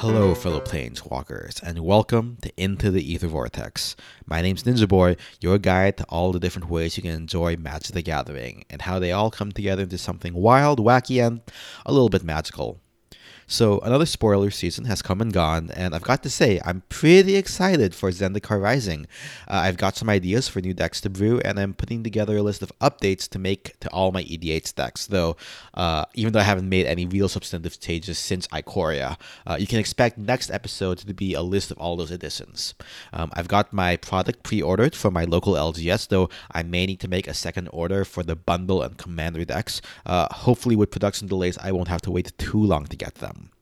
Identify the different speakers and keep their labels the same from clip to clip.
Speaker 1: Hello, fellow planeswalkers, and welcome to Into the Ether Vortex. My name's Ninja Boy, your guide to all the different ways you can enjoy Magic the Gathering, and how they all come together into something wild, wacky, and a little bit magical. So another spoiler season has come and gone, and I've got to say I'm pretty excited for Zendikar Rising. Uh, I've got some ideas for new decks to brew, and I'm putting together a list of updates to make to all my EDH decks. Though, uh, even though I haven't made any real substantive changes since Ikoria, uh, you can expect next episode to be a list of all those additions. Um, I've got my product pre-ordered for my local LGS, though I may need to make a second order for the bundle and commander decks. Uh, hopefully, with production delays, I won't have to wait too long to get them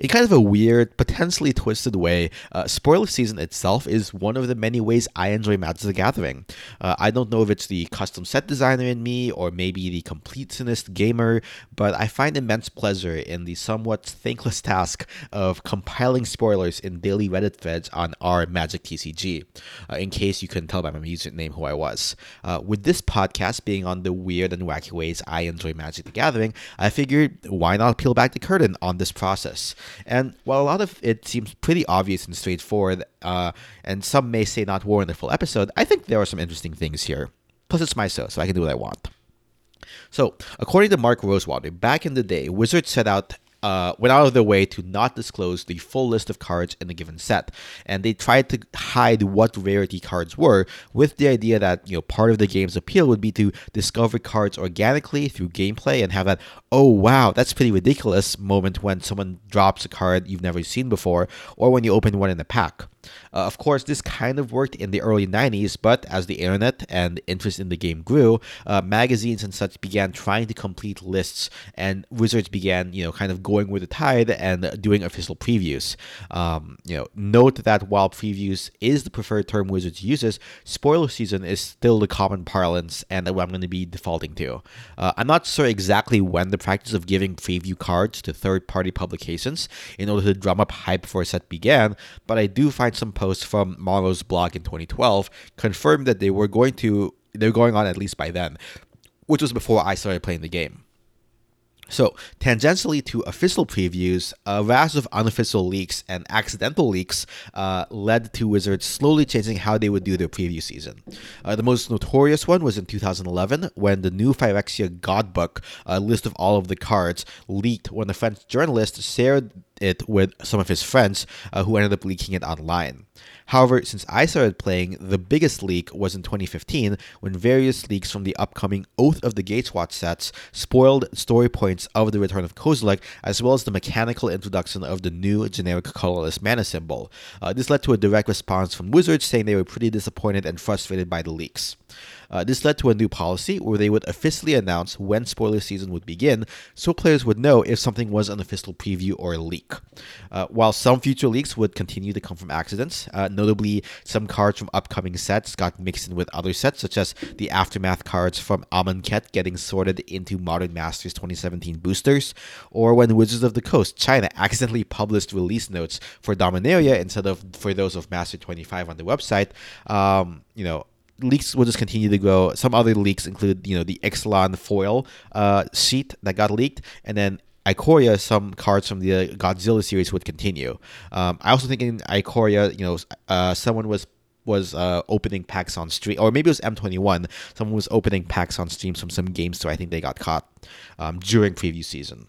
Speaker 1: in kind of a weird, potentially twisted way, uh, spoiler season itself is one of the many ways I enjoy Magic the Gathering. Uh, I don't know if it's the custom set designer in me or maybe the completionist gamer, but I find immense pleasure in the somewhat thankless task of compiling spoilers in daily Reddit threads on our Magic TCG, uh, in case you couldn't tell by my username who I was. Uh, with this podcast being on the weird and wacky ways I enjoy Magic the Gathering, I figured why not peel back the curtain on this process. And while a lot of it seems pretty obvious and straightforward, uh, and some may say not warrant a full episode, I think there are some interesting things here. Plus, it's my show, so I can do what I want. So, according to Mark Rosewater, back in the day, Wizards set out uh, went out of their way to not disclose the full list of cards in a given set, and they tried to hide what rarity cards were, with the idea that you know part of the game's appeal would be to discover cards organically through gameplay and have that oh wow that's pretty ridiculous moment when someone drops a card you've never seen before, or when you open one in a pack. Uh, of course, this kind of worked in the early 90s, but as the internet and interest in the game grew, uh, magazines and such began trying to complete lists, and Wizards began, you know, kind of going with the tide and doing official previews. Um, you know, note that while previews is the preferred term Wizards uses, spoiler season is still the common parlance and what I'm going to be defaulting to. Uh, I'm not sure exactly when the practice of giving preview cards to third-party publications in order to drum up hype for a set began, but I do find some posts from Mono's blog in 2012 confirmed that they were going to they're going on at least by then, which was before I started playing the game. So, tangentially to official previews, a rash of unofficial leaks and accidental leaks uh, led to Wizards slowly changing how they would do their preview season. Uh, the most notorious one was in 2011 when the new Phyrexia Godbook, a list of all of the cards, leaked when a French journalist shared it with some of his friends uh, who ended up leaking it online. However, since I started playing, the biggest leak was in 2015 when various leaks from the upcoming Oath of the Gatewatch sets spoiled story points of the return of Kozilek, as well as the mechanical introduction of the new generic colorless mana symbol. Uh, this led to a direct response from Wizards saying they were pretty disappointed and frustrated by the leaks. Uh, this led to a new policy where they would officially announce when spoiler season would begin so players would know if something was an official preview or a leak. Uh, while some future leaks would continue to come from accidents, uh, notably some cards from upcoming sets got mixed in with other sets, such as the Aftermath cards from Amonkhet getting sorted into Modern Masters 2017 boosters, or when Wizards of the Coast China accidentally published release notes for Dominaria instead of for those of Master 25 on the website. Um, you know, leaks will just continue to go. Some other leaks include, you know, the Ixalan foil uh, sheet that got leaked, and then Ikoria, some cards from the Godzilla series would continue. Um, I also think in Ikoria, you know, uh, someone was was uh, opening packs on stream, or maybe it was M21. Someone was opening packs on streams from some games, so I think they got caught um, during preview season.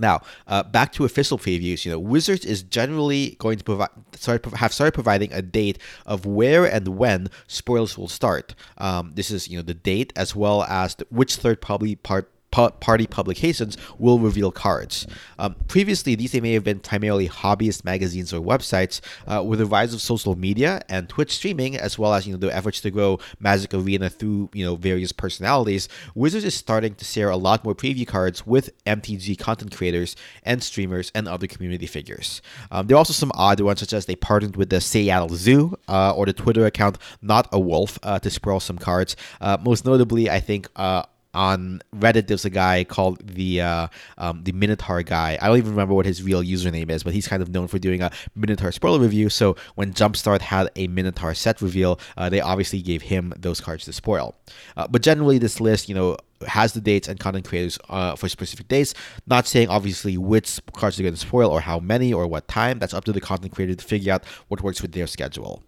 Speaker 1: Now, uh, back to official previews. You know, Wizards is generally going to provide start, have started providing a date of where and when spoilers will start. Um, this is you know the date as well as the, which third party part party publications will reveal cards. Um, previously, these may have been primarily hobbyist magazines or websites. Uh, with the rise of social media and Twitch streaming, as well as you know the efforts to grow Magic Arena through you know various personalities, Wizards is starting to share a lot more preview cards with MTG content creators and streamers and other community figures. Um, there are also some odd ones, such as they partnered with the Seattle Zoo uh, or the Twitter account Not a Wolf uh, to spoil some cards. Uh, most notably, I think uh, on Reddit, there's a guy called the uh, um, the Minotaur guy. I don't even remember what his real username is, but he's kind of known for doing a Minotaur spoiler review. So when Jumpstart had a Minotaur set reveal, uh, they obviously gave him those cards to spoil. Uh, but generally, this list, you know, has the dates and content creators uh, for specific days. Not saying obviously which cards are going to spoil or how many or what time. That's up to the content creator to figure out what works with their schedule.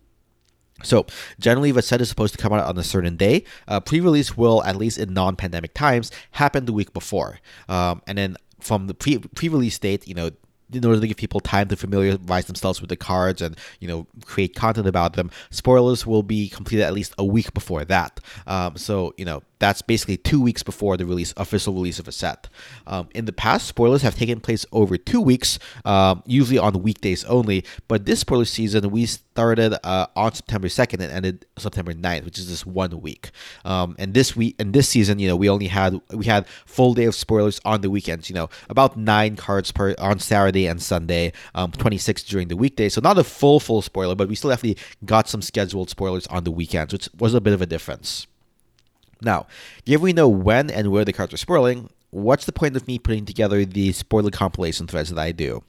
Speaker 1: So generally, if a set is supposed to come out on a certain day, uh, pre-release will, at least in non-pandemic times, happen the week before. Um, and then from the pre pre-release date, you know, in order to give people time to familiarize themselves with the cards and you know create content about them, spoilers will be completed at least a week before that. Um, so you know that's basically two weeks before the release, official release of a set. Um, in the past, spoilers have taken place over two weeks, um, usually on weekdays only. But this spoiler season, we started uh, on September 2nd and ended September 9th, which is just one week. Um, and this week, and this season, you know, we only had we had full day of spoilers on the weekends. You know, about nine cards per on Saturday and Sunday, um, 26 during the weekday. So not a full full spoiler, but we still definitely got some scheduled spoilers on the weekends, which was a bit of a difference. Now, given we know when and where the cards are spoiling, what's the point of me putting together the spoiler compilation threads that I do?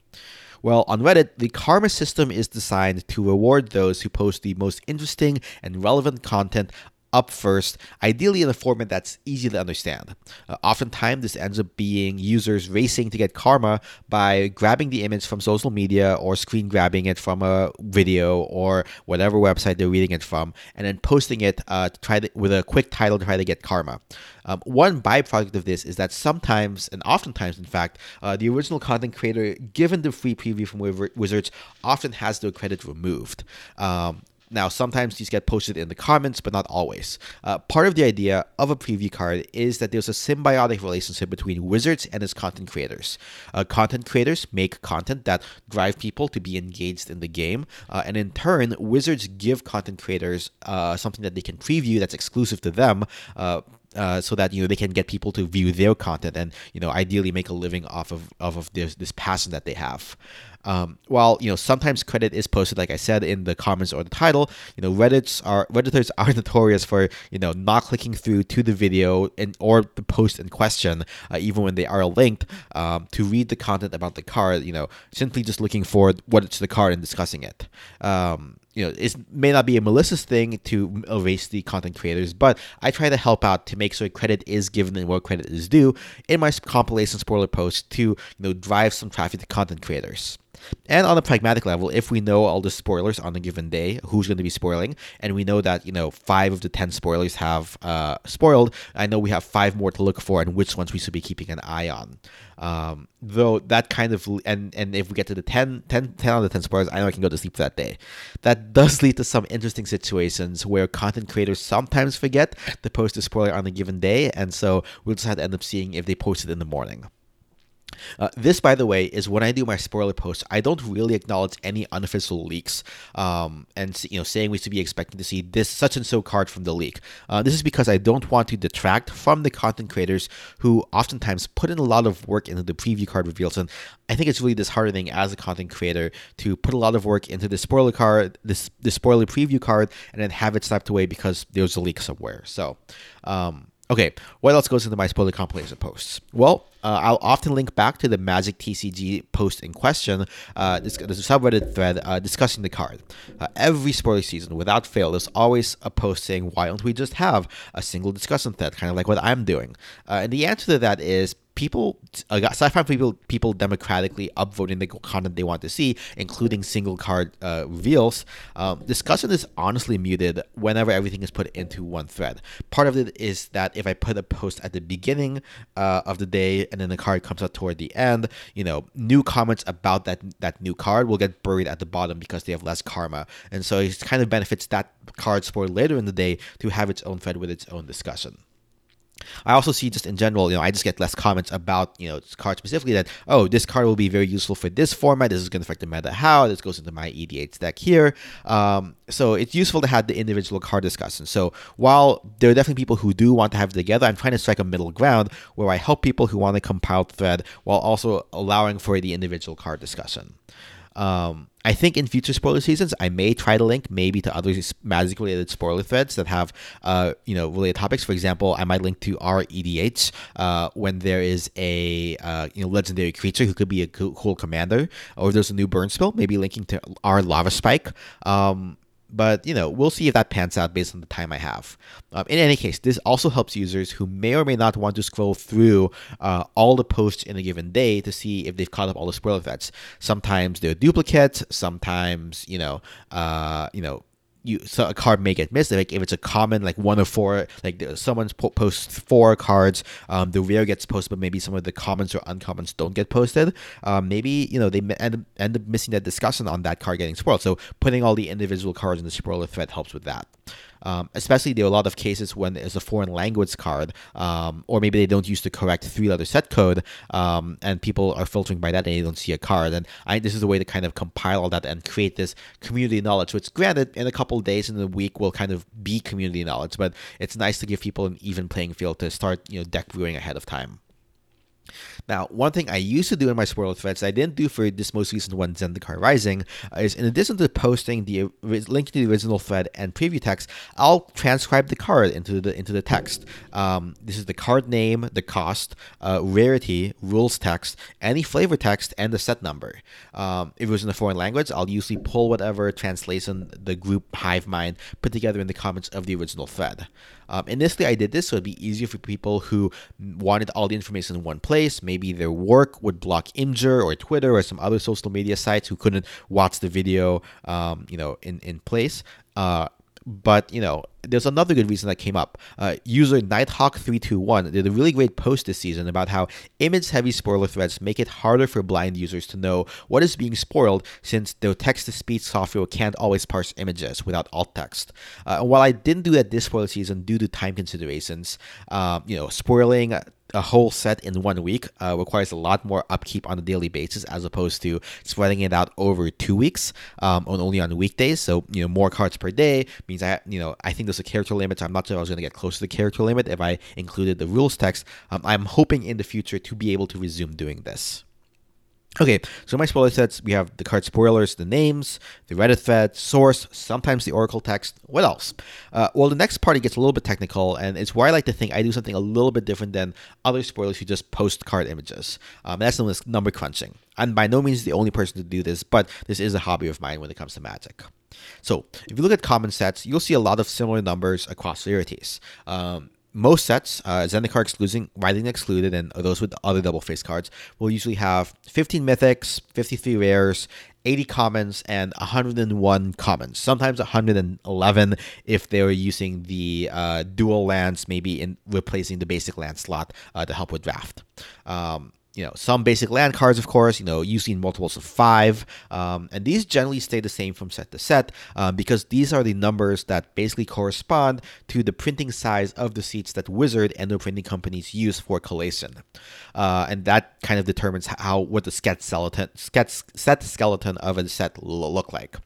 Speaker 1: Well, on Reddit, the karma system is designed to reward those who post the most interesting and relevant content up first, ideally in a format that's easy to understand. Uh, oftentimes, this ends up being users racing to get karma by grabbing the image from social media or screen grabbing it from a video or whatever website they're reading it from, and then posting it uh, to try to, with a quick title to try to get karma. Um, one byproduct of this is that sometimes, and oftentimes, in fact, uh, the original content creator, given the free preview from Wizards, often has their credit removed. Um, now, sometimes these get posted in the comments, but not always. Uh, part of the idea of a preview card is that there's a symbiotic relationship between Wizards and its content creators. Uh, content creators make content that drive people to be engaged in the game, uh, and in turn, Wizards give content creators uh, something that they can preview that's exclusive to them. Uh, so that you know they can get people to view their content and you know ideally make a living off of, off of this, this passion that they have. Um, while you know sometimes credit is posted, like I said in the comments or the title, you know Reddit's are Redditors are notorious for you know not clicking through to the video and or the post in question, uh, even when they are linked, um, to read the content about the card. You know, simply just looking for what it's the card and discussing it. Um, you know, it may not be a malicious thing to erase the content creators, but I try to help out to make sure credit is given and where credit is due in my compilation spoiler post to you know drive some traffic to content creators. And on a pragmatic level, if we know all the spoilers on a given day, who's going to be spoiling, and we know that you know five of the ten spoilers have uh, spoiled, I know we have five more to look for, and which ones we should be keeping an eye on. Um, though that kind of and and if we get to the 10, 10, 10 out of 10 spoilers, I know I can go to sleep that day. That does lead to some interesting situations where content creators sometimes forget to post a spoiler on a given day, and so we'll just have to end up seeing if they post it in the morning. Uh, this, by the way, is when I do my spoiler posts. I don't really acknowledge any unofficial leaks, um, and you know, saying we should be expecting to see this such and so card from the leak. Uh, this is because I don't want to detract from the content creators who oftentimes put in a lot of work into the preview card reveals, and I think it's really disheartening as a content creator to put a lot of work into the spoiler card, this the spoiler preview card, and then have it sniped away because there's a leak somewhere. So. Um, Okay, what else goes into my spoiler compilation posts? Well, uh, I'll often link back to the Magic TCG post in question. Uh, there's, a subreddit thread uh, discussing the card. Uh, every spoiler season, without fail, there's always a post saying, "Why don't we just have a single discussion thread, kind of like what I'm doing?" Uh, and the answer to that is people uh, sci-fi people people democratically upvoting the content they want to see including single card uh, reveals. Um, discussion is honestly muted whenever everything is put into one thread. Part of it is that if i put a post at the beginning uh, of the day and then the card comes out toward the end you know new comments about that that new card will get buried at the bottom because they have less karma. And so it kind of benefits that card for later in the day to have its own thread with its own discussion I also see just in general, you know, I just get less comments about, you know, cards specifically that, oh, this card will be very useful for this format. This is going to affect the meta how. This goes into my EDH deck here. Um, so it's useful to have the individual card discussion. So while there are definitely people who do want to have it together, I'm trying to strike a middle ground where I help people who want to compile thread while also allowing for the individual card discussion. Um, I think in future spoiler seasons, I may try to link maybe to other magic related spoiler threads that have, uh, you know, related topics. For example, I might link to our EDH uh, when there is a, uh, you know, legendary creature who could be a cool commander, or there's a new burn spell, maybe linking to our lava spike. Um, but you know we'll see if that pans out based on the time I have. Um, in any case, this also helps users who may or may not want to scroll through uh, all the posts in a given day to see if they've caught up all the spoiler threads. Sometimes they're duplicates. Sometimes you know, uh, you know you so a card may get missed. Like if it's a common, like one of four, like someone's po- posts four cards, um, the rare gets posted, but maybe some of the commons or uncommons don't get posted. Um, maybe you know they end, end up missing that discussion on that card getting spoiled. So putting all the individual cards in the spoiler thread helps with that. Um, especially there are a lot of cases when it's a foreign language card, um, or maybe they don't use the correct three-letter set code, um, and people are filtering by that and they don't see a card. And I, this is a way to kind of compile all that and create this community knowledge. Which, granted, in a couple days in a week will kind of be community knowledge, but it's nice to give people an even playing field to start, you know, deck viewing ahead of time. Now, one thing I used to do in my spoiler threads I didn't do for this most recent one, Zendikar Rising, is in addition to posting the link to the original thread and preview text, I'll transcribe the card into the into the text. Um, this is the card name, the cost, uh, rarity, rules text, any flavor text, and the set number. Um, if it was in a foreign language, I'll usually pull whatever translation the group Hive Mind put together in the comments of the original thread. Um, initially, I did this so it'd be easier for people who wanted all the information in one place. Maybe their work would block Imgur or Twitter or some other social media sites who couldn't watch the video, um, you know, in in place. Uh, but you know, there's another good reason that came up. Uh, user Nighthawk321 did a really great post this season about how image-heavy spoiler threads make it harder for blind users to know what is being spoiled since the text-to-speech software can't always parse images without alt text. Uh, while I didn't do that this spoiler season due to time considerations, um, you know, spoiling a whole set in one week uh, requires a lot more upkeep on a daily basis as opposed to spreading it out over two weeks um, on only on weekdays. So you know more cards per day means I you know I think there's a character limit. I'm not sure I was going to get close to the character limit if I included the rules text. Um, I'm hoping in the future to be able to resume doing this. Okay, so my spoiler sets, we have the card spoilers, the names, the Reddit thread, source, sometimes the Oracle text. What else? Uh, well, the next part gets a little bit technical, and it's where I like to think I do something a little bit different than other spoilers who just post card images. Um, that's known as number crunching. I'm by no means the only person to do this, but this is a hobby of mine when it comes to magic. So, if you look at common sets, you'll see a lot of similar numbers across rarities. Um, most sets, uh, Zendikar excluding, Rising excluded, and those with other double face cards, will usually have 15 mythics, 53 rares, 80 commons, and 101 commons. Sometimes 111 if they were using the uh, dual lands, maybe in replacing the basic land slot uh, to help with draft. Um, you know, some basic land cards, of course, you know, using multiples of five. Um, and these generally stay the same from set to set um, because these are the numbers that basically correspond to the printing size of the seats that Wizard and the printing companies use for collation. Uh, and that kind of determines how what the set skeleton, sketch, set skeleton of a set look like.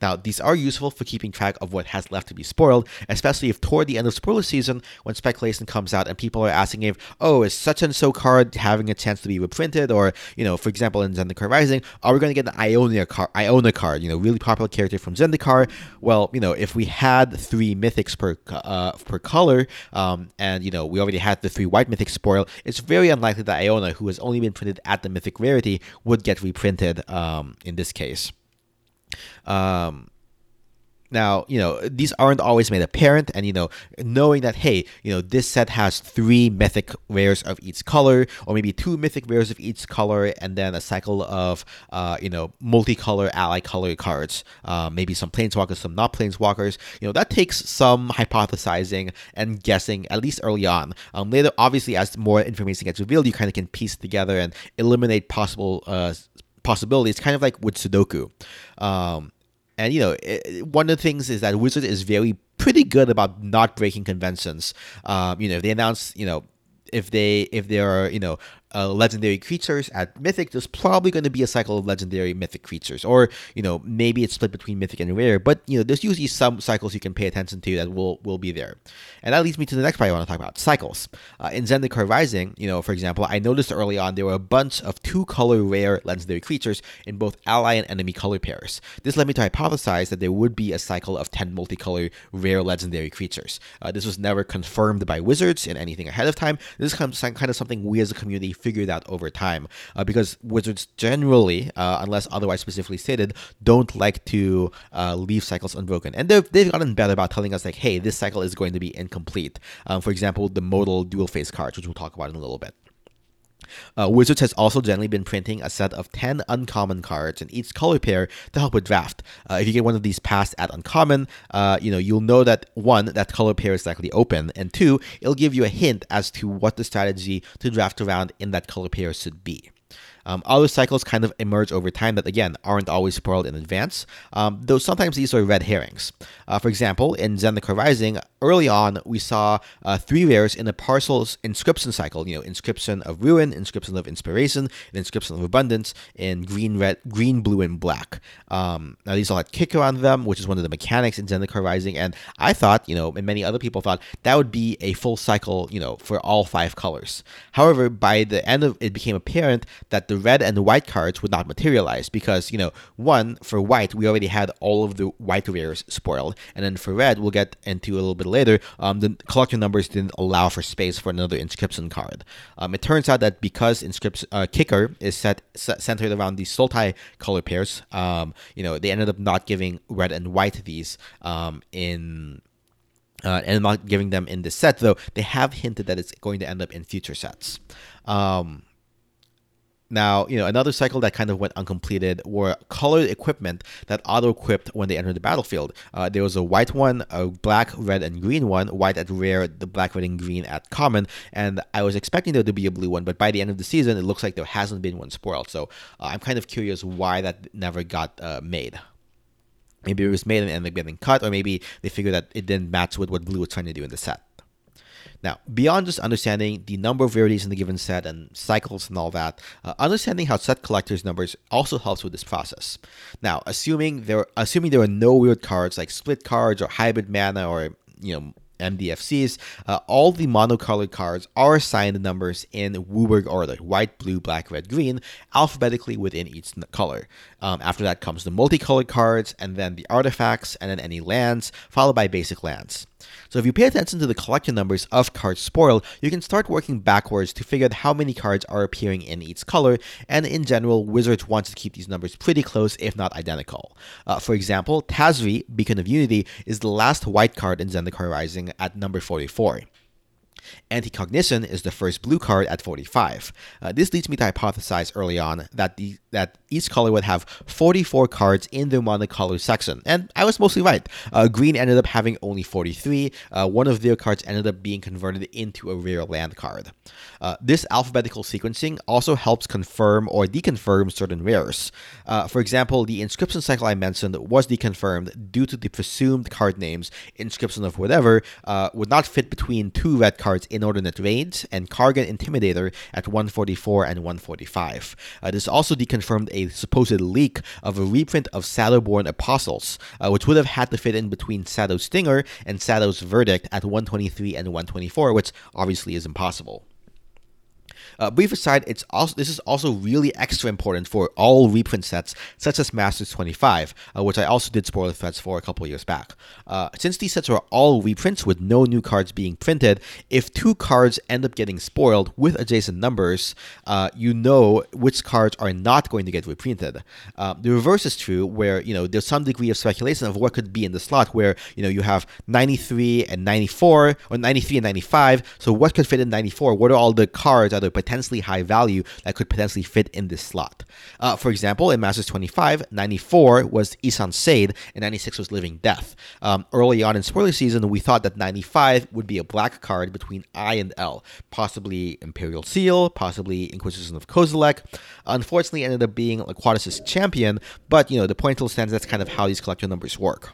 Speaker 1: Now, these are useful for keeping track of what has left to be spoiled, especially if toward the end of spoiler season, when speculation comes out and people are asking if, oh, is such and so card having a chance to be reprinted? Or, you know, for example, in Zendikar Rising, are we going to get an Ionia card, Iona card, you know, really popular character from Zendikar? Well, you know, if we had three mythics per uh, per color, um, and, you know, we already had the three white mythics spoiled, it's very unlikely that Iona, who has only been printed at the mythic rarity, would get reprinted um, in this case. Um, now, you know, these aren't always made apparent, and you know, knowing that hey, you know, this set has three mythic rares of each color, or maybe two mythic rares of each color, and then a cycle of uh, you know, multicolor ally color cards, uh, maybe some planeswalkers, some not planeswalkers. You know, that takes some hypothesizing and guessing, at least early on. Um, later, obviously, as more information gets revealed, you kind of can piece together and eliminate possible uh, possibilities, kind of like with Sudoku. Um, and you know, it, one of the things is that Wizard is very pretty good about not breaking conventions. Um, you know, if they announce, you know, if they if there are you know uh, legendary creatures at Mythic, there's probably going to be a cycle of legendary Mythic creatures, or you know maybe it's split between Mythic and Rare. But you know there's usually some cycles you can pay attention to that will will be there, and that leads me to the next part I want to talk about cycles. Uh, in Zendikar Rising, you know for example, I noticed early on there were a bunch of two color rare legendary creatures in both ally and enemy color pairs. This led me to hypothesize that there would be a cycle of ten multicolor rare legendary creatures. Uh, this was never confirmed by Wizards in anything ahead of time. This is kind of something we as a community figured out over time uh, because Wizards generally, uh, unless otherwise specifically stated, don't like to uh, leave cycles unbroken. And they've, they've gotten better about telling us, like, hey, this cycle is going to be incomplete. Um, for example, the modal dual face cards, which we'll talk about in a little bit. Uh, Wizards has also generally been printing a set of 10 uncommon cards in each color pair to help with draft. Uh, if you get one of these passed at uncommon, uh, you know, you'll know that one, that color pair is likely open, and two, it'll give you a hint as to what the strategy to draft around in that color pair should be. Um, other cycles kind of emerge over time that, again, aren't always spoiled in advance, um, though sometimes these are red herrings. Uh, for example, in Zendikar Rising, early on, we saw uh, three rares in the parcel's inscription cycle, you know, inscription of ruin, inscription of inspiration, and inscription of abundance in green, red, green, blue, and black. Um, now, these all had kicker on them, which is one of the mechanics in Zendikar Rising, and I thought, you know, and many other people thought, that would be a full cycle, you know, for all five colors. However, by the end of it became apparent that the the red and the white cards would not materialize because, you know, one, for white, we already had all of the white rares spoiled. And then for red, we'll get into a little bit later, um, the collector numbers didn't allow for space for another inscription card. Um, it turns out that because inscription uh, kicker is set, centered around these Sultai color pairs, um, you know, they ended up not giving red and white these um, in uh, and not giving them in this set, though they have hinted that it's going to end up in future sets. Um, now, you know, another cycle that kind of went uncompleted were colored equipment that auto-equipped when they entered the battlefield. Uh, there was a white one, a black, red, and green one. White at rare, the black, red, and green at common. And I was expecting there to be a blue one, but by the end of the season, it looks like there hasn't been one spoiled. So uh, I'm kind of curious why that never got uh, made. Maybe it was made and ended up getting cut, or maybe they figured that it didn't match with what blue was trying to do in the set. Now, beyond just understanding the number of rarities in the given set and cycles and all that, uh, understanding how set collectors numbers also helps with this process. Now, assuming there assuming there are no weird cards like split cards or hybrid mana or you know MDFCs, uh, all the monocolored cards are assigned numbers in WUBRG order white, blue, black, red, green, alphabetically within each color. Um, after that comes the multicolored cards, and then the artifacts, and then any lands, followed by basic lands. So if you pay attention to the collection numbers of cards spoiled, you can start working backwards to figure out how many cards are appearing in each color, and in general, Wizards wants to keep these numbers pretty close, if not identical. Uh, for example, Tazri, Beacon of Unity, is the last white card in Zendikar Rising at number 44. Anticognition is the first blue card at 45. Uh, this leads me to hypothesize early on that the that each color would have 44 cards in their monocolor section, and I was mostly right. Uh, green ended up having only 43. Uh, one of their cards ended up being converted into a rare land card. Uh, this alphabetical sequencing also helps confirm or deconfirm certain rares. Uh, for example, the inscription cycle I mentioned was deconfirmed due to the presumed card names inscription of whatever uh, would not fit between two red cards Inordinate Rage and Kargan Intimidator at 144 and 145. Uh, this also deconfirmed a supposed leak of a reprint of Shadowborn Apostles, uh, which would have had to fit in between Shadow's Stinger and Shadow's Verdict at 123 and 124, which obviously is impossible. Uh, brief aside, it's also this is also really extra important for all reprint sets, such as Masters 25, uh, which I also did spoiler threads for a couple years back. Uh, since these sets are all reprints with no new cards being printed, if two cards end up getting spoiled with adjacent numbers, uh, you know which cards are not going to get reprinted. Uh, the reverse is true, where you know there's some degree of speculation of what could be in the slot, where you know you have 93 and 94 or 93 and 95. So what could fit in 94? What are all the cards that are potentially high value that could potentially fit in this slot. Uh, for example, in Masters 25, 94 was Ihsan Shade and 96 was Living Death. Um, early on in spoiler season, we thought that 95 would be a black card between I and L, possibly Imperial Seal, possibly Inquisition of Kozilek. Unfortunately, ended up being Laquatus' champion, but you know the point still stands. That's kind of how these collector numbers work.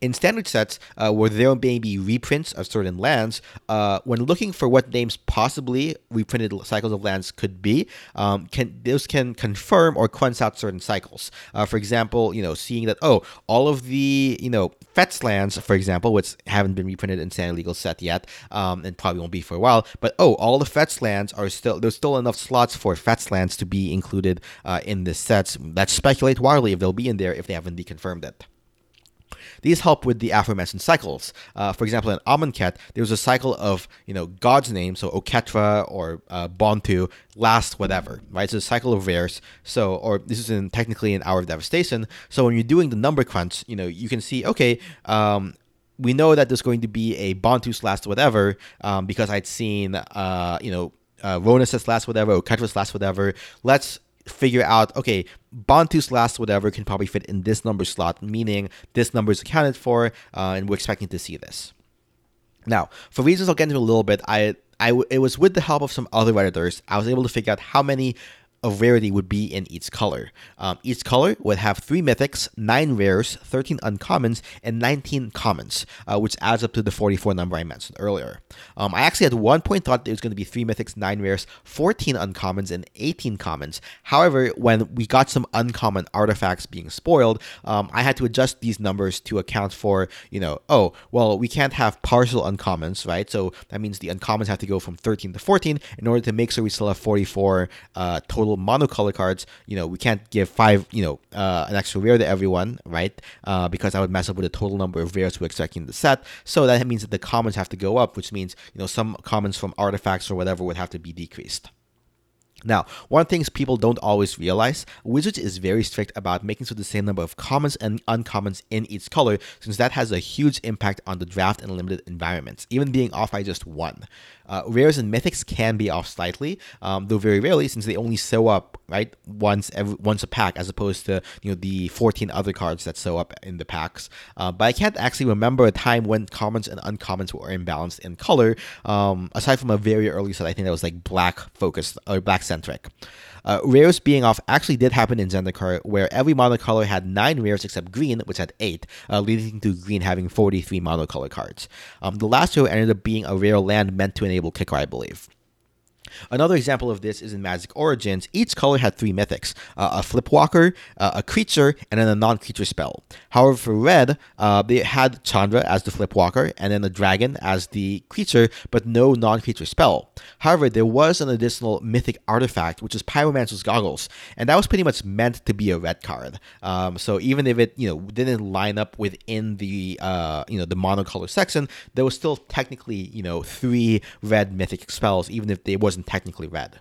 Speaker 1: In standard sets, uh, where there may be reprints of certain lands, uh, when looking for what names possibly reprinted cycles of lands could be, um, can those can confirm or quench out certain cycles. Uh, for example, you know, seeing that oh, all of the you know Fetch lands, for example, which haven't been reprinted in Standard Legal set yet, um, and probably won't be for a while. But oh, all the Fetch lands are still there's still enough slots for Fetch lands to be included uh, in this set. Let's speculate wildly if they'll be in there if they haven't deconfirmed it. These help with the aforementioned cycles. Uh, for example, in Amonkhet, there was a cycle of you know God's name, so Oketra or uh, Bontu, last whatever, right? So a cycle of rares. So or this is in technically an hour of devastation. So when you're doing the number crunch, you know you can see okay. Um, we know that there's going to be a Bontu's last whatever um, because I'd seen uh, you know uh, last whatever, Oketra's last whatever. Let's figure out okay Bontu's last whatever can probably fit in this number slot meaning this number is accounted for uh, and we're expecting to see this. Now for reasons i'll get into a little bit i I, it was with the help of some other editors, I was able to figure out how many of rarity would be in each color. Um, each color would have three mythics, nine rares, 13 uncommons, and 19 commons, uh, which adds up to the 44 number I mentioned earlier. Um, I actually at one point thought there was going to be three mythics, nine rares, 14 uncommons, and 18 commons. However, when we got some uncommon artifacts being spoiled, um, I had to adjust these numbers to account for, you know, oh, well, we can't have partial uncommons, right? So that means the uncommons have to go from 13 to 14 in order to make sure we still have 44 uh, total monocolor cards, you know, we can't give five, you know, uh, an extra rare to everyone, right? Uh, because I would mess up with the total number of rares we're expecting in the set. So that means that the commons have to go up, which means, you know, some commons from artifacts or whatever would have to be decreased. Now, one of the things people don't always realize, Wizards is very strict about making sure the same number of commons and uncommons in each color, since that has a huge impact on the draft and limited environments, even being off by just one. Uh, rares and mythics can be off slightly, um, though very rarely, since they only show up right once every once a pack, as opposed to you know the 14 other cards that show up in the packs. Uh, but I can't actually remember a time when commons and uncommons were imbalanced in color, um, aside from a very early set. I think that was like black focused or black centric. Uh, rares being off actually did happen in Zendikar, where every monocolor had nine rares except green, which had eight, uh, leading to green having 43 monocolor cards. Um, the last row ended up being a rare land meant to enable kicker, I believe. Another example of this is in Magic Origins. Each color had three mythics uh, a Flipwalker, uh, a creature, and then a non creature spell. However, for red, uh, they had Chandra as the Flipwalker, and then a dragon as the creature, but no non creature spell. However, there was an additional mythic artifact, which is Pyromancer's Goggles, and that was pretty much meant to be a red card. Um, so even if it you know didn't line up within the uh, you know the monocolor section, there was still technically you know three red mythic spells, even if they wasn't technically red.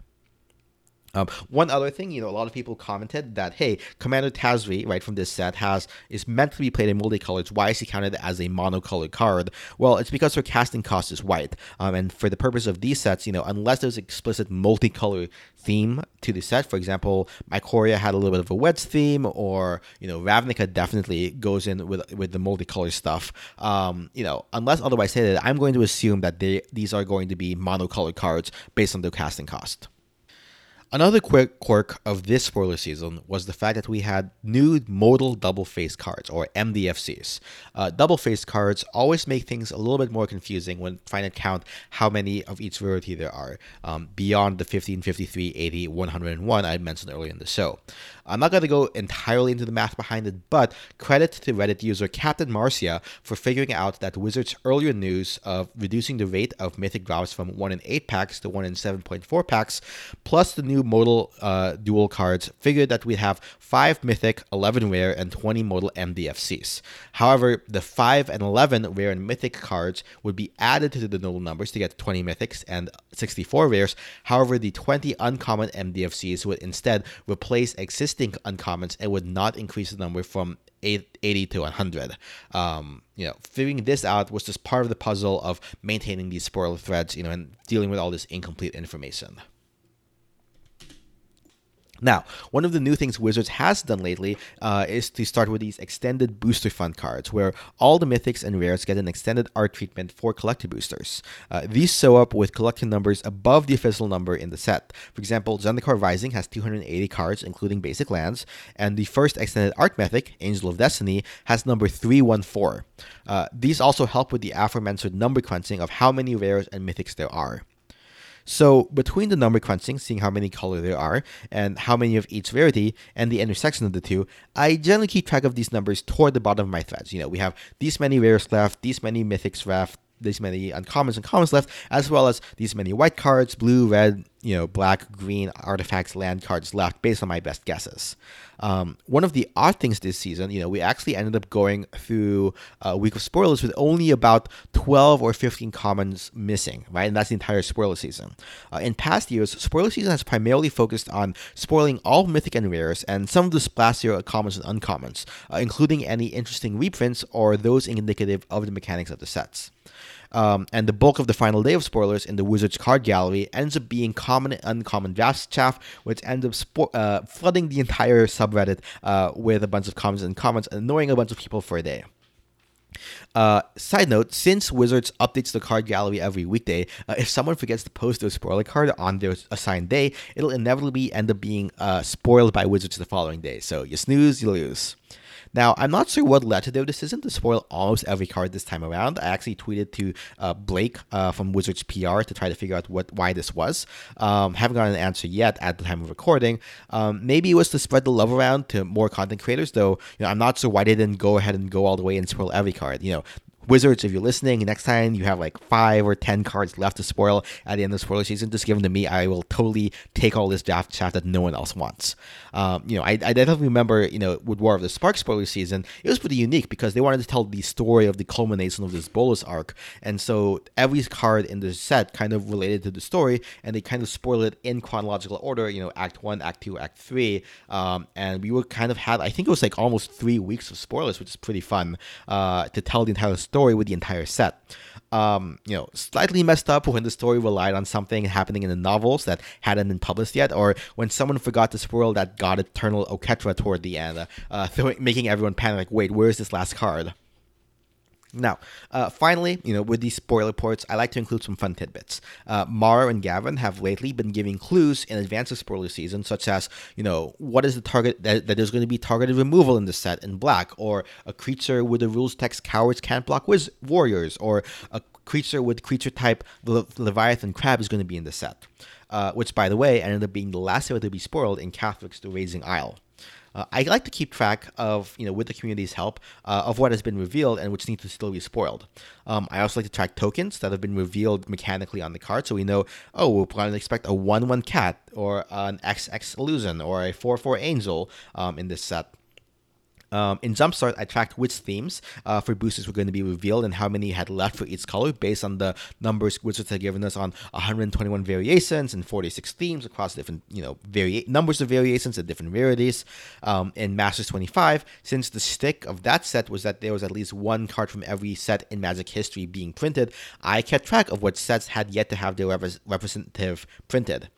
Speaker 1: Um, one other thing, you know, a lot of people commented that hey, Commander Tazri, right from this set, has is meant to be played in multicolors. Why is he counted as a monocolored card? Well, it's because her casting cost is white, um, and for the purpose of these sets, you know, unless there's an explicit multicolor theme to the set, for example, Ikoria had a little bit of a Wedge theme, or you know, Ravnica definitely goes in with with the multicolor stuff. Um, you know, unless otherwise stated, I'm going to assume that they these are going to be monocolored cards based on their casting cost. Another quick quirk of this spoiler season was the fact that we had new modal double face cards, or MDFCs. Uh, double face cards always make things a little bit more confusing when trying to count how many of each rarity there are, um, beyond the 15, 53, 80, 101 I mentioned earlier in the show. I'm not going to go entirely into the math behind it, but credit to Reddit user Captain Marcia for figuring out that Wizards' earlier news of reducing the rate of mythic drops from 1 in 8 packs to 1 in 7.4 packs, plus the new modal uh, dual cards, figured that we'd have 5 mythic, 11 rare, and 20 modal MDFCs. However, the 5 and 11 rare and mythic cards would be added to the null numbers to get 20 mythics and 64 rares. However, the 20 uncommon MDFCs would instead replace existing uncommons and would not increase the number from 80 to 100. Um, you know, figuring this out was just part of the puzzle of maintaining these spoiler threads, you know, and dealing with all this incomplete information. Now, one of the new things Wizards has done lately uh, is to start with these extended booster fund cards, where all the mythics and rares get an extended art treatment for collector boosters. Uh, these show up with collector numbers above the official number in the set. For example, Zendikar Rising has 280 cards, including basic lands, and the first extended art mythic, Angel of Destiny, has number 314. Uh, these also help with the aforementioned number crunching of how many rares and mythics there are. So between the number crunching, seeing how many colors there are and how many of each rarity and the intersection of the two, I generally keep track of these numbers toward the bottom of my threads. You know, we have these many rares left, these many mythics left, these many uncommons and commons left, as well as these many white cards, blue, red, you know, black, green artifacts, land cards left, based on my best guesses. Um, one of the odd things this season, you know, we actually ended up going through a week of spoilers with only about 12 or 15 commons missing, right? And that's the entire spoiler season. Uh, in past years, spoiler season has primarily focused on spoiling all mythic and rares and some of the splashier commons and uncommons, uh, including any interesting reprints or those indicative of the mechanics of the sets. Um, and the bulk of the final day of spoilers in the Wizards card gallery ends up being common and uncommon draft chaff, which ends up spo- uh, flooding the entire subreddit uh, with a bunch of comments and comments, annoying a bunch of people for a day. Uh, side note: Since Wizards updates the card gallery every weekday, uh, if someone forgets to post their spoiler card on their assigned day, it'll inevitably end up being uh, spoiled by Wizards the following day. So you snooze, you lose. Now, I'm not sure what led to their decision to spoil almost every card this time around. I actually tweeted to uh, Blake uh, from Wizards PR to try to figure out what why this was. Um, haven't gotten an answer yet at the time of recording. Um, maybe it was to spread the love around to more content creators, though. You know, I'm not sure why they didn't go ahead and go all the way and spoil every card. You know, Wizards, if you're listening, next time you have like five or ten cards left to spoil at the end of the spoiler season, just give them to me. I will totally take all this draft chaff that no one else wants. Um, you know, I, I definitely remember, you know, with War of the Spark spoiler season, it was pretty unique because they wanted to tell the story of the culmination of this Bolas arc. And so every card in the set kind of related to the story, and they kind of spoil it in chronological order, you know, Act 1, Act 2, Act 3. Um, and we were kind of had, I think it was like almost three weeks of spoilers, which is pretty fun uh, to tell the entire story story with the entire set. Um, you know, slightly messed up when the story relied on something happening in the novels that hadn't been published yet, or when someone forgot to spoil that God Eternal Oketra toward the end, uh, making everyone panic. Like, wait, where's this last card? Now, uh, finally, you know, with these spoiler ports, I like to include some fun tidbits. Uh, Mara and Gavin have lately been giving clues in advance of spoiler season, such as, you know, what is the target that, that there's going to be targeted removal in the set in black, or a creature with the rules text cowards can't block wiz- warriors, or a creature with creature type Le- Leviathan crab is going to be in the set. Uh, which, by the way, ended up being the last ever to be spoiled in Charix The Raging Isle. Uh, I like to keep track of, you know, with the community's help, uh, of what has been revealed and which needs to still be spoiled. Um, I also like to track tokens that have been revealed mechanically on the card, so we know, oh, we're to expect a one-one cat or an XX illusion or a four-four angel um, in this set. Um, in Jumpstart, I tracked which themes uh, for boosters were going to be revealed and how many had left for each color based on the numbers Wizards had given us on 121 variations and 46 themes across different, you know, vari- numbers of variations and different rarities. Um, in Masters 25, since the stick of that set was that there was at least one card from every set in Magic history being printed, I kept track of what sets had yet to have their rep- representative printed.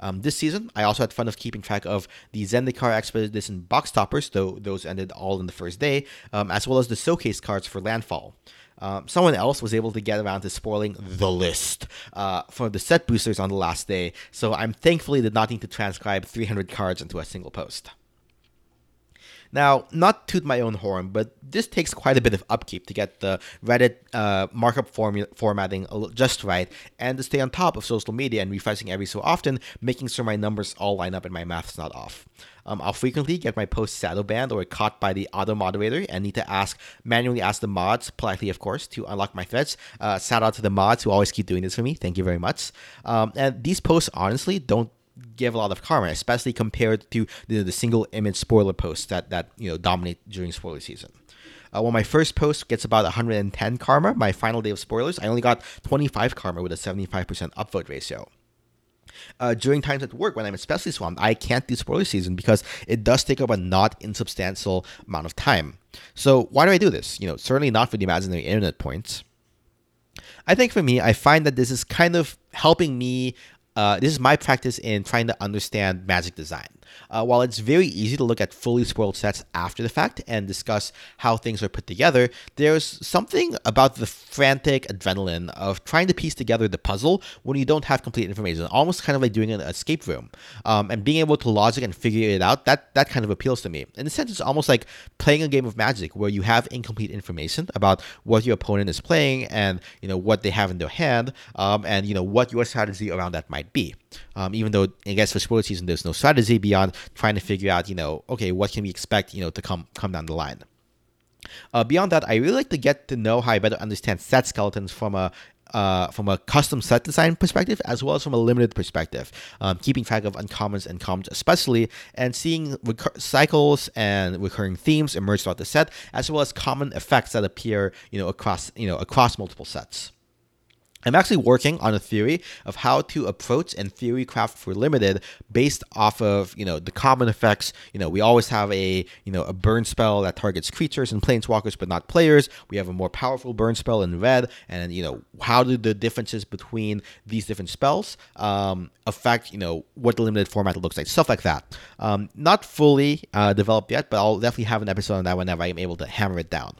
Speaker 1: Um, this season, I also had fun of keeping track of the Zendikar Expedition box toppers, though those ended all in the first day, um, as well as the showcase cards for Landfall. Um, someone else was able to get around to spoiling the list uh, for the set boosters on the last day, so I'm thankfully did not need to transcribe 300 cards into a single post. Now, not toot my own horn, but this takes quite a bit of upkeep to get the Reddit uh, markup formu- formatting just right and to stay on top of social media and refreshing every so often, making sure my numbers all line up and my math's not off. Um, I'll frequently get my posts shadow banned or caught by the auto moderator and need to ask manually ask the mods, politely of course, to unlock my threads. Uh, shout out to the mods who always keep doing this for me. Thank you very much. Um, and these posts honestly don't give a lot of karma, especially compared to the, the single image spoiler posts that that you know dominate during spoiler season. Uh, when my first post gets about 110 karma, my final day of spoilers, I only got 25 karma with a 75% upvote ratio. Uh, during times at work when I'm especially swamped, I can't do spoiler season because it does take up a not insubstantial amount of time. So why do I do this? You know, certainly not for the imaginary internet points. I think for me, I find that this is kind of helping me uh, this is my practice in trying to understand magic design. Uh, while it's very easy to look at fully spoiled sets after the fact and discuss how things are put together, there's something about the frantic adrenaline of trying to piece together the puzzle when you don't have complete information, almost kind of like doing an escape room. Um, and being able to logic and figure it out, that, that kind of appeals to me. In a sense, it's almost like playing a game of magic where you have incomplete information about what your opponent is playing and you know what they have in their hand um, and you know what your strategy around that might be. Um, even though I guess for sports season there's no strategy beyond trying to figure out you know okay what can we expect you know to come come down the line. Uh, beyond that, I really like to get to know how I better understand set skeletons from a uh, from a custom set design perspective as well as from a limited perspective, um, keeping track of uncommons and commons especially, and seeing recur- cycles and recurring themes emerge throughout the set, as well as common effects that appear, you know, across you know across multiple sets. I'm actually working on a theory of how to approach and theory craft for limited based off of, you know, the common effects. You know, we always have a, you know, a burn spell that targets creatures and planeswalkers but not players. We have a more powerful burn spell in red and, you know, how do the differences between these different spells um, affect, you know, what the limited format looks like, stuff like that. Um, not fully uh, developed yet, but I'll definitely have an episode on that whenever I'm able to hammer it down.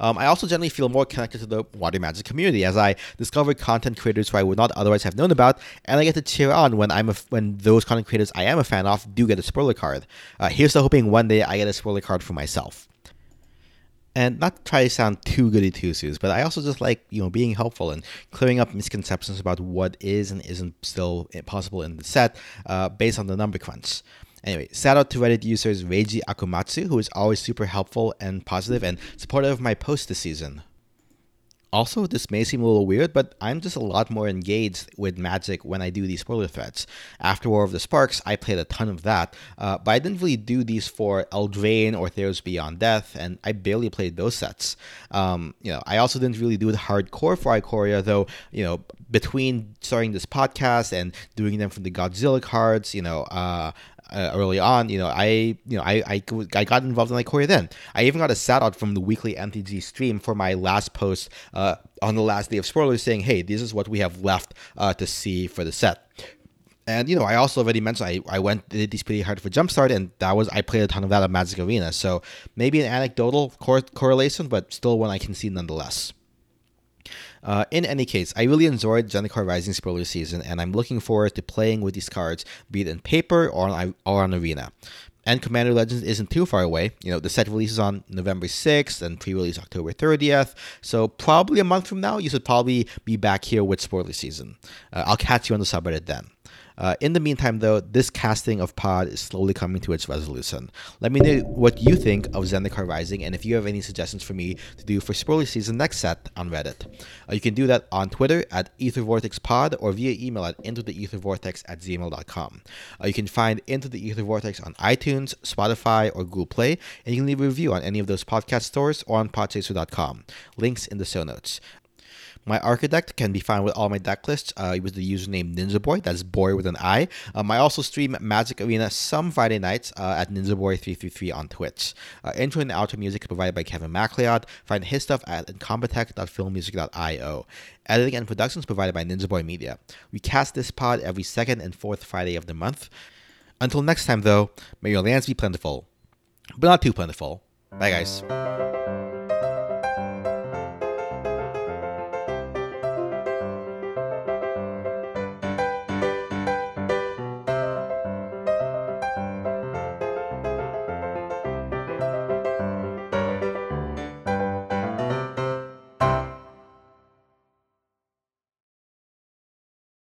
Speaker 1: Um, I also generally feel more connected to the Water Magic community as I discover content creators who I would not otherwise have known about, and I get to cheer on when I'm a, when those content creators I am a fan of do get a spoiler card. Uh, here's to hoping one day I get a spoiler card for myself. And not try to sound too goody two shoes, but I also just like you know being helpful and clearing up misconceptions about what is and isn't still possible in the set uh, based on the number crunch. Anyway, shout out to Reddit users Reiji Akumatsu, who is always super helpful and positive and supportive of my post this season. Also, this may seem a little weird, but I'm just a lot more engaged with Magic when I do these spoiler threats. After War of the Sparks, I played a ton of that, uh, but I didn't really do these for Eldraine or Theros Beyond Death, and I barely played those sets. Um, you know, I also didn't really do the hardcore for Ikoria, though. You know, between starting this podcast and doing them from the Godzilla cards, you know, uh, uh, early on, you know, I you know I, I, I got involved in like Ikoria then. I even got a shout out from the weekly MTG stream for my last post uh, on the last day of spoilers, saying, "Hey, this is what we have left uh, to see for the set." And you know, I also already mentioned I, I went did these pretty hard for Jumpstart, and that was I played a ton of that at Magic Arena. So maybe an anecdotal cor- correlation, but still one I can see nonetheless. Uh, in any case, I really enjoyed Zendikar Rising spoiler season, and I'm looking forward to playing with these cards, be it in paper or on, or on Arena. And Commander Legends isn't too far away. You know, the set releases on November 6th and pre-release October 30th. So probably a month from now, you should probably be back here with spoiler season. Uh, I'll catch you on the subreddit then. Uh, in the meantime, though, this casting of Pod is slowly coming to its resolution. Let me know what you think of Zendikar Rising and if you have any suggestions for me to do for spoiler season next set on Reddit. Uh, you can do that on Twitter at EtherVortexPod or via email at intotheethervortex at gmail.com. Uh, you can find Into the Ether Vortex on iTunes, Spotify, or Google Play, and you can leave a review on any of those podcast stores or on podchaser.com. Links in the show notes. My Archidekt can be found with all my deck lists uh, with the username Ninja Boi. That's boy with an I. Um, I also stream Magic Arena some Friday nights uh, at NinjaBoi333 on Twitch. Uh, intro and outro music provided by Kevin MacLeod. Find his stuff at incompetech.filmmusic.io. Editing and productions provided by Ninja Boy Media. We cast this pod every second and fourth Friday of the month. Until next time, though, may your lands be plentiful, but not too plentiful. Bye, guys.